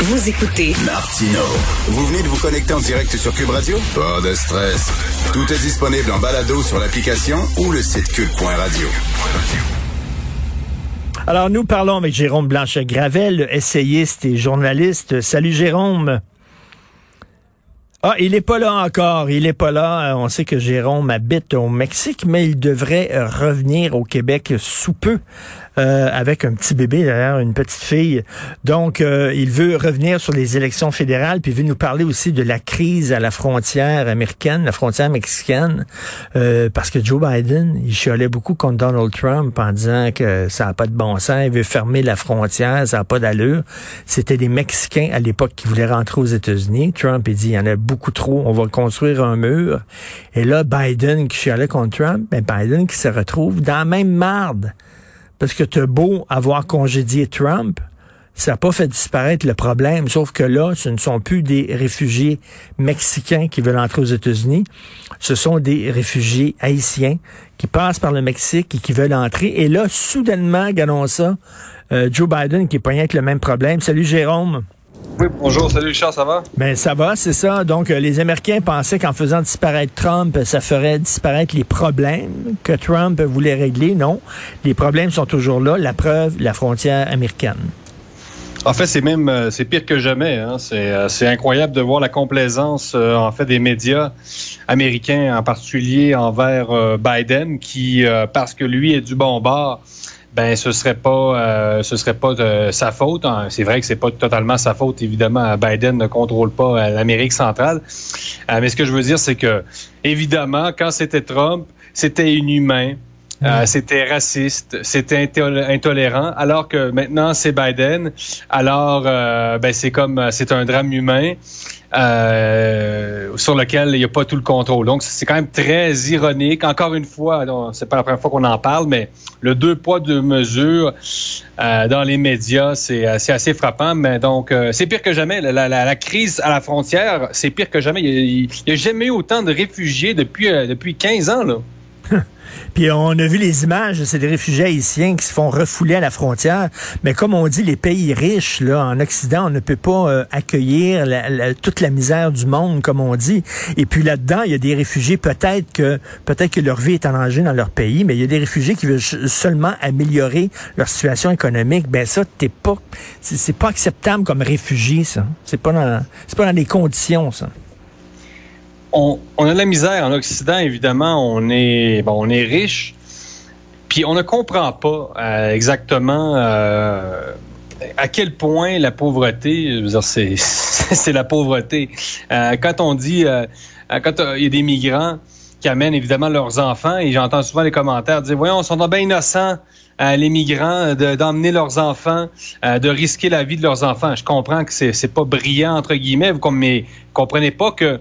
Vous écoutez Martino. Vous venez de vous connecter en direct sur Cube Radio? Pas de stress. Tout est disponible en balado sur l'application ou le site cube.radio. Alors, nous parlons avec Jérôme Blanchet-Gravel, essayiste et journaliste. Salut Jérôme. Ah, il est pas là encore. Il est pas là. Euh, on sait que Jérôme habite au Mexique, mais il devrait euh, revenir au Québec sous peu. Euh, avec un petit bébé d'ailleurs, une petite fille. Donc, euh, il veut revenir sur les élections fédérales, puis il veut nous parler aussi de la crise à la frontière américaine, la frontière mexicaine, euh, parce que Joe Biden, il chialait beaucoup contre Donald Trump en disant que ça n'a pas de bon sens, il veut fermer la frontière, ça n'a pas d'allure. C'était des Mexicains à l'époque qui voulaient rentrer aux États-Unis. Trump, il dit, il y en a beaucoup trop, on va construire un mur. Et là, Biden qui chialait contre Trump, ben Biden qui se retrouve dans la même marde. Parce que tu beau avoir congédié Trump, ça n'a pas fait disparaître le problème, sauf que là, ce ne sont plus des réfugiés mexicains qui veulent entrer aux États-Unis, ce sont des réfugiés haïtiens qui passent par le Mexique et qui veulent entrer. Et là, soudainement, regardons ça, euh, Joe Biden qui est pas avec le même problème. Salut Jérôme. Oui, bonjour, salut Richard, ça va? Ben ça va, c'est ça. Donc euh, les Américains pensaient qu'en faisant disparaître Trump, ça ferait disparaître les problèmes que Trump voulait régler. Non, les problèmes sont toujours là. La preuve, la frontière américaine. En fait, c'est même euh, c'est pire que jamais. Hein. Euh, c'est incroyable de voir la complaisance en fait des médias américains, en particulier envers Biden, qui parce que lui est du bon bord ben ce serait pas euh, ce serait pas de sa faute. Hein. C'est vrai que c'est pas totalement sa faute. Évidemment, Biden ne contrôle pas euh, l'Amérique centrale. Euh, mais ce que je veux dire, c'est que évidemment, quand c'était Trump, c'était inhumain. C'était raciste, c'était intolérant, alors que maintenant c'est Biden. Alors, ben c'est comme c'est un drame humain. Euh, sur lequel il n'y a pas tout le contrôle. Donc, c'est quand même très ironique. Encore une fois, c'est pas la première fois qu'on en parle, mais le deux poids, deux mesures euh, dans les médias, c'est assez frappant. Mais donc, euh, c'est pire que jamais. La, crise à la frontière, c'est pire que jamais. Il n'y a, jamais eu autant de réfugiés depuis, depuis 15 ans. Là. Puis on a vu les images, c'est des réfugiés haïtiens qui se font refouler à la frontière. Mais comme on dit, les pays riches, là, en Occident, on ne peut pas euh, accueillir toute la misère du monde, comme on dit. Et puis là-dedans, il y a des réfugiés, peut-être que peut-être que leur vie est en danger dans leur pays, mais il y a des réfugiés qui veulent seulement améliorer leur situation économique. Ben ça, t'es pas, c'est pas acceptable comme réfugié, ça. C'est pas dans, c'est pas dans les conditions, ça a de la misère en Occident, évidemment. On est, bon, on est riche. Puis on ne comprend pas euh, exactement euh, à quel point la pauvreté, c'est la pauvreté. Euh, quand on dit, quand il y a des migrants qui amènent évidemment leurs enfants, et j'entends souvent les commentaires dire, voyons, on sont bien innocents, les migrants, d'emmener leurs enfants, de risquer la vie de leurs enfants. Je comprends que c'est pas brillant, entre guillemets, mais comprenez pas que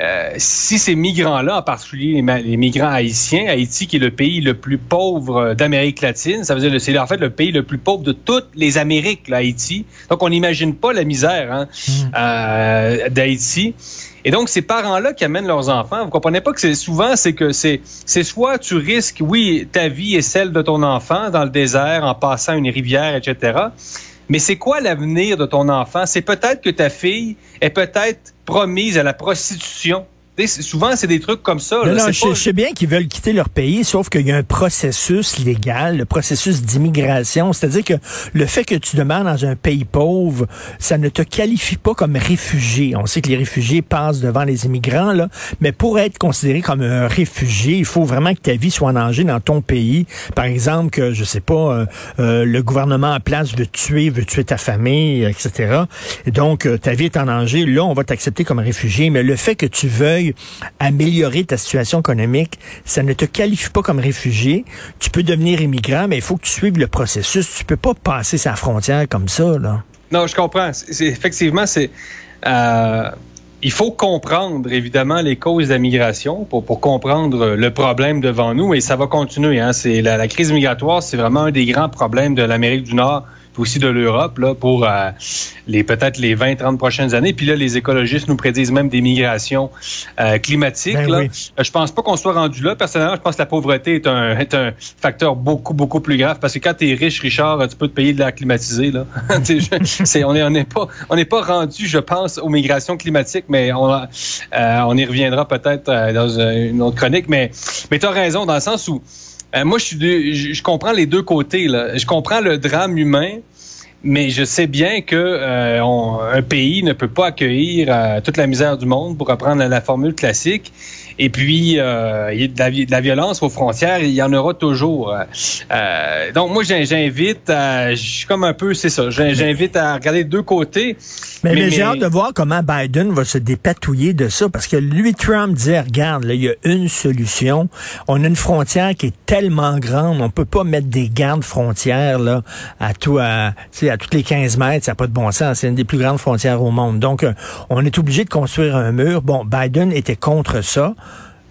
euh, si ces migrants-là, en particulier les, migrants haïtiens, Haïti qui est le pays le plus pauvre d'Amérique latine, ça veut dire que c'est en fait le pays le plus pauvre de toutes les Amériques, Haïti. Donc on n'imagine pas la misère hein, hmm. euh, d'Haïti. Et donc, ces parents-là qui amènent leurs enfants, vous comprenez pas que c'est souvent, c'est que c'est, c'est soit tu risques, oui, ta vie et celle de ton enfant dans le désert en passant une rivière, etc. Mais c'est quoi l'avenir de ton enfant? C'est peut-être que ta fille est peut-être promise à la prostitution souvent, c'est des trucs comme ça. je, sais bien qu'ils veulent quitter leur pays, sauf qu'il y a un processus légal, le processus d'immigration. C'est-à-dire que le fait que tu demandes dans un pays pauvre, ça ne te qualifie pas comme réfugié. On sait que les réfugiés passent devant les immigrants, là, mais pour être considéré comme un réfugié, il faut vraiment que ta vie soit en danger dans ton pays. Par exemple, que, je sais pas, euh, euh, le gouvernement en place veut tuer, veut tuer ta famille, etc. Et donc, euh, ta vie est en danger. Là, on va t'accepter comme réfugié. Mais le fait que tu veuilles améliorer ta situation économique, ça ne te qualifie pas comme réfugié. Tu peux devenir immigrant, mais il faut que tu suives le processus. Tu peux pas passer sa frontière comme ça. Non, je comprends. effectivement, c'est... Euh, il faut comprendre, évidemment, les causes de la migration pour, pour comprendre le problème devant nous et ça va continuer. Hein. C'est la, crise migratoire, c'est vraiment un des grands problèmes de l'Amérique du Nord aussi de l'Europe là pour euh, les peut-être les 20-30 prochaines années. Puis là, les écologistes nous prédisent même des migrations euh, climatiques. Ben là. oui. Euh, Je pense pas qu'on soit rendu là. Personnellement, je pense que la pauvreté est un, est un facteur beaucoup, beaucoup plus grave. Parce que quand tu es riche, Richard, tu peux te payer de l'air climatisé. Là. C'est, on n'est on est pas, on n'est pas rendu, je pense, aux migrations climatiques, mais on, euh, on y reviendra peut-être euh, dans euh, une autre chronique. Mais, mais tu as raison dans le sens où euh, moi, je, suis je comprends les deux côtés. Là. Je comprends le drame humain. Mais je sais bien que euh, on- un pays ne peut pas accueillir euh, toute la misère du monde, pour reprendre la, la formule classique. Et puis, euh, il y a de la, vi- de la violence aux frontières, il y en aura toujours. Donc, moi, j'in- j'invite à... Je suis comme un peu, c'est ça, j'in- j'invite à regarder deux côtés. Mais, Mais- mais j'ai mais- hâte de voir comment Biden va se dépatouiller de ça, parce que lui, Trump disait, regarde, là, il y a une solution. On a une frontière qui est tellement grande, on peut pas mettre des gardes frontières là à tout, à, à toutes les 15 mètres, ça n'a pas de bon sens. C'est une des plus grandes frontières au monde. Donc, euh, on est obligé de construire un mur. Bon, Biden était contre ça.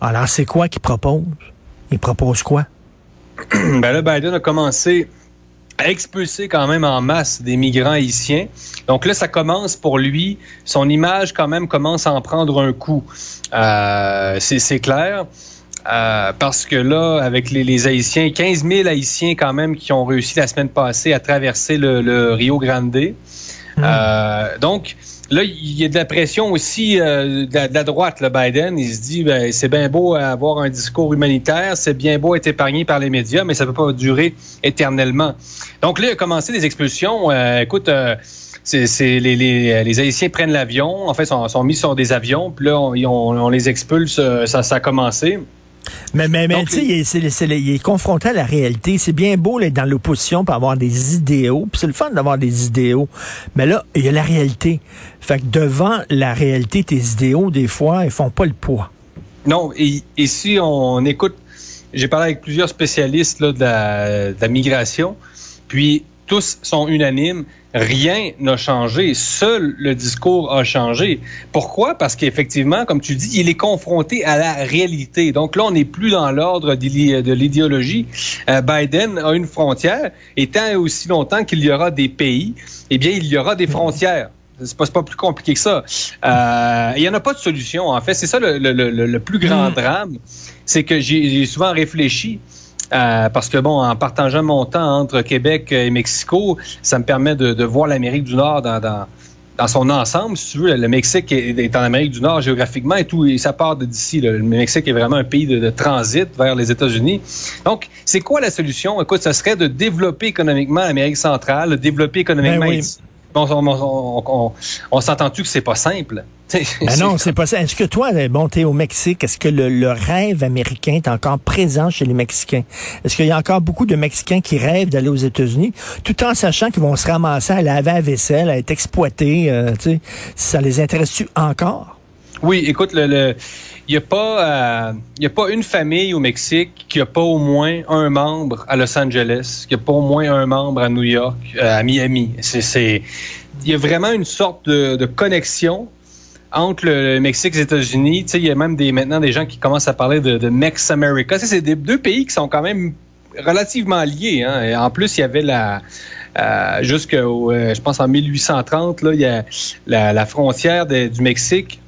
Alors, c'est quoi qu'il propose? Il propose quoi? Ben là, Biden a commencé à expulser quand même en masse des migrants haïtiens. Donc là, ça commence pour lui. Son image quand même commence à en prendre un coup. Euh, c'est c'est clair. Euh, parce que là, avec les, les Haïtiens, 15 000 Haïtiens quand même qui ont réussi la semaine passée à traverser le, le Rio Grande. Euh, donc, là, il y a de la pression aussi euh, de, la, de la droite, le Biden. Il se dit, ben, c'est bien beau avoir un discours humanitaire, c'est bien beau être épargné par les médias, mais ça ne peut pas durer éternellement. Donc là, il a commencé des expulsions. Euh, écoute, euh, c'est, c'est les, les, les Haïtiens prennent l'avion, en fait, sont, sont mis sur des avions, puis là, on, on, on les expulse, ça, ça a commencé. Mais, mais, mais tu sais, il, il est confronté à la réalité. C'est bien beau d'être dans l'opposition pour avoir des idéaux. Puis c'est le fun d'avoir des idéaux. Mais là, il y a la réalité. Fait que devant la réalité, tes idéaux, des fois, ils font pas le poids. Non, et, et si on écoute, j'ai parlé avec plusieurs spécialistes là, de, la, de la migration, puis tous sont unanimes, rien n'a changé, seul le discours a changé. Pourquoi? Parce qu'effectivement, comme tu dis, il est confronté à la réalité. Donc là, on n'est plus dans l'ordre de l'idéologie. Euh, Biden a une frontière, et tant et aussi longtemps qu'il y aura des pays, eh bien, il y aura des frontières. C'est pas, pas plus compliqué que ça. Euh, Il y en a pas de solution. En fait, c'est ça le, le- le- le plus grand Mm. drame. C'est que j'ai souvent réfléchi. Euh, parce que bon, en partageant mon temps entre Québec et Mexico, ça me permet de, de voir l'Amérique du Nord dans, dans, dans son ensemble. Si tu veux, le Mexique est, est en Amérique du Nord géographiquement et tout, et ça part d'ici. Le Mexique est vraiment un pays de, de transit vers les États-Unis. Donc, c'est quoi la solution? Écoute, ce serait de développer économiquement l'Amérique centrale, de développer économiquement. Ben oui. On, on, on, on- on s'entend-tu que c'est pas simple? Ben non, c'est pas ça. Est-ce que toi, bon, t'es au Mexique, est-ce que le, le rêve américain est encore présent chez les Mexicains? Est-ce qu'il y a encore beaucoup de Mexicains qui rêvent d'aller aux États-Unis, tout en sachant qu'ils vont se ramasser à laver la vaisselle, à être exploités, euh, tu sais, ça les intéresse-tu encore? Oui, écoute, le, le- il n'y a, pas, euh, a pas une famille au Mexique qui n'a pas au moins un membre à Los Angeles, qui n'a pas au moins un membre à New York, euh, à Miami. Il y a vraiment une sorte de, de connexion entre le Mexique et les États-Unis. Il y a même des, maintenant des gens qui commencent à parler de, de Mex America. C'est des deux pays qui sont quand même relativement liés. Hein. Et en plus, il y avait la... Euh, jusqu'au, euh, je pense en 1830, là, il y a la, la frontière du Mexique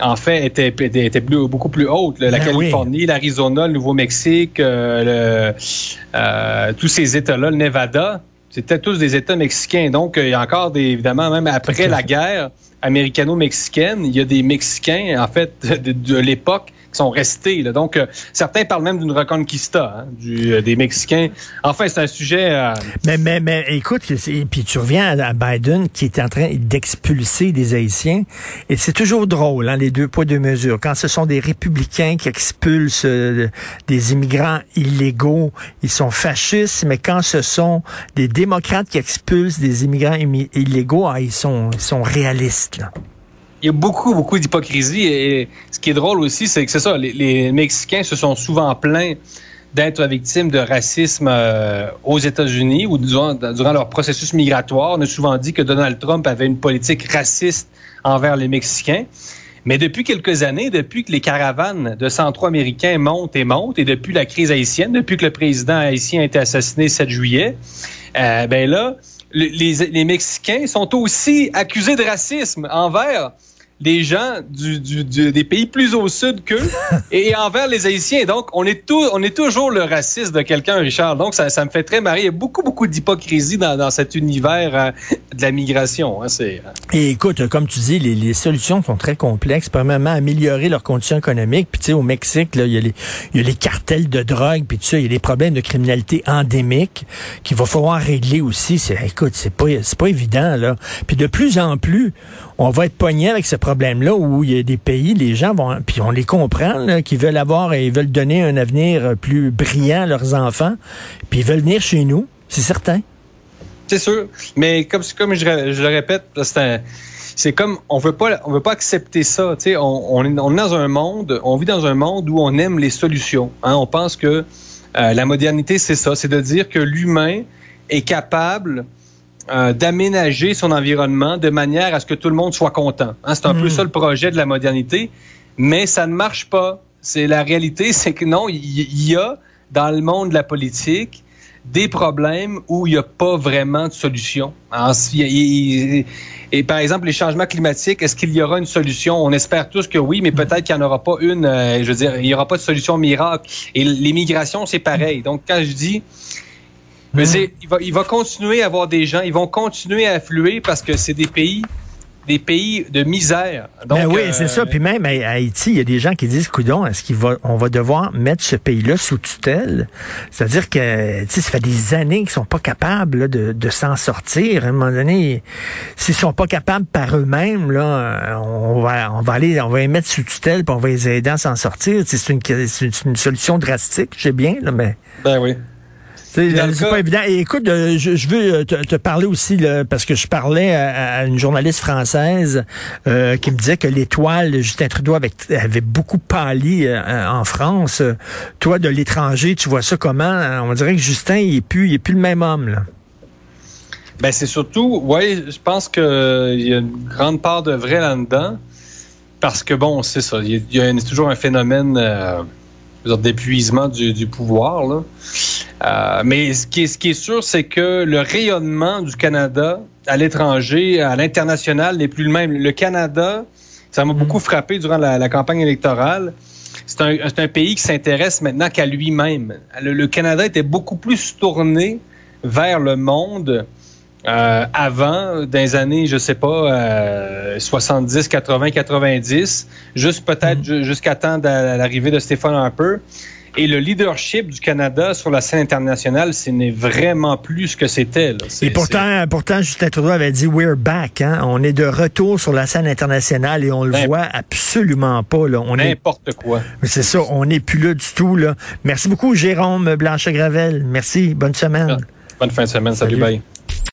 en fait, était, était, était plus- beaucoup plus haute. là. La Ben Californie, l'Arizona, le Nouveau-Mexique, euh, euh, tous ces États-là, le Nevada, c'était tous des États mexicains. Donc, euh, il y a encore des, évidemment, même après la guerre américano-mexicaine, il y a des Mexicains, en fait, de, l'époque qui sont restés. là. Donc, euh, certains parlent même d'une reconquista hein, euh, des Mexicains. Enfin, c'est un sujet... euh, Mais, mais, mais écoute, puis tu reviens à Biden qui est en train d'expulser des Haïtiens. Et c'est toujours drôle, hein, les deux poids, deux mesures. Quand ce sont des républicains qui expulsent des immigrants illégaux, ils sont fascistes, mais quand ce sont des démocrates qui expulsent des immigrants immi- illégaux, ah, ils, sont, ils sont réalistes. Il y a beaucoup, beaucoup d'hypocrisie. Et ce qui est drôle aussi, c'est que c'est ça, les, Mexicains se sont souvent plaints d'être victimes de racisme euh, aux États-Unis ou durant, leur processus migratoire. On a souvent dit que Donald Trump avait une politique raciste envers les Mexicains. Mais depuis quelques années, depuis que les caravanes de centro-américains montent et montent, et depuis la crise haïtienne, depuis que le président haïtien a été assassiné le 7 juillet, euh, ben là, les, les Mexicains sont aussi accusés de racisme envers les gens du, du, des pays plus au sud qu'eux et envers les Haïtiens. Donc, on est, tout, on est toujours le raciste de quelqu'un, Richard. Donc, ça, ça me fait très marrer. Il y a beaucoup, beaucoup d'hypocrisie dans, dans cet univers euh, de la migration. Hein, c'est, euh. Et écoute, comme tu dis, les, les, solutions sont très complexes. Premièrement, améliorer leurs conditions économiques. Puis, tu sais, au Mexique, là, il, y a les, il y a les cartels de drogue, puis tout ça, il y a des problèmes de criminalité endémique qu'il va falloir régler aussi. C'est, écoute, c'est pas, c'est pas évident, là. Puis, de plus en plus, on va être pogné avec ce problème-là où il y a des pays, les gens vont, puis on les comprend, qui veulent avoir et ils veulent donner un avenir plus brillant à leurs enfants, puis ils veulent venir chez nous, c'est certain. C'est sûr, mais comme je, le répète, c'est comme on veut pas on veut pas accepter ça. Tu sais, on, on, est, dans un monde, on vit dans un monde où on aime les solutions. Hein. On pense que euh, la modernité c'est ça, c'est de dire que l'humain est capable euh, d'aménager son environnement de manière à ce que tout le monde soit content. Hein, c'est un peu hmm. ça le projet de la modernité, mais ça ne marche pas. C'est la réalité, c'est que non, il y, a dans le monde de la politique des problèmes où il n'y a pas vraiment de solution. et, par exemple, les changements climatiques, est-ce qu'il y aura une solution? On espère tous que oui, mais peut-être qu'il n'y en aura pas une. Euh, je veux dire, il n'y aura pas de solution miracle. Et l'immigration, c'est pareil. Donc, quand je dis mais il va, il va continuer à avoir des gens, ils vont continuer à affluer parce que c'est des pays des pays de misère. Donc, ben oui, c'est ça. Euh, Puis même à Haïti, il y a des gens qui disent, coudon, est-ce qu'on va, on va devoir mettre ce pays-là sous tutelle? C'est-à-dire que, ça fait des années qu'ils sont pas capables de, de s'en sortir. À un moment donné, s'ils sont pas capables par eux-mêmes, là, on va, on va aller, on va les mettre sous tutelle, puis on va les aider à s'en sortir. C'est une, solution drastique, je sais bien, là, mais... Ben oui. C'est pas évident. Et écoute, euh, je, veux euh, te, parler aussi, là, parce que je parlais à, une journaliste française euh, qui me disait que l'étoile Justin Trudeau avait, avait beaucoup pâli en France. Toi, de l'étranger, tu vois ça comment? On dirait que Justin, il est plus, il est plus le même homme. Là. Ben c'est surtout, oui, je pense qu'il y a une grande part de vrai là-dedans. Parce que bon, c'est ça, il y, a, toujours un phénomène d'épuisement du, du, pouvoir. Là. Euh, mais ce qui est, ce qui est sûr, c'est que le rayonnement du Canada à l'étranger, à l'international, n'est plus le même. Le Canada, ça m'a beaucoup frappé durant la, campagne électorale. C'est un, un, pays qui s'intéresse maintenant qu'à lui-même. Le, Canada était beaucoup plus tourné vers le monde euh, avant, dans les années, je sais pas, euh, 70, 80, 90, juste peut-être mm-hmm. jusqu'à temps de l'arrivée de Stéphane Harper. Et le leadership du Canada sur la scène internationale, ce n'est vraiment plus ce que c'était. Et pourtant, pourtant, Justin Trudeau avait dit we're back. Hein? On est de retour sur la scène internationale et on le ben, voit absolument pas. Là. On N'importe quoi. C'est ça, on n'est plus là du tout. Là. Merci beaucoup, Jérôme Blanchet-Gravel. Merci. Bonne semaine. Bonne fin de semaine. Salut, Salut. bye.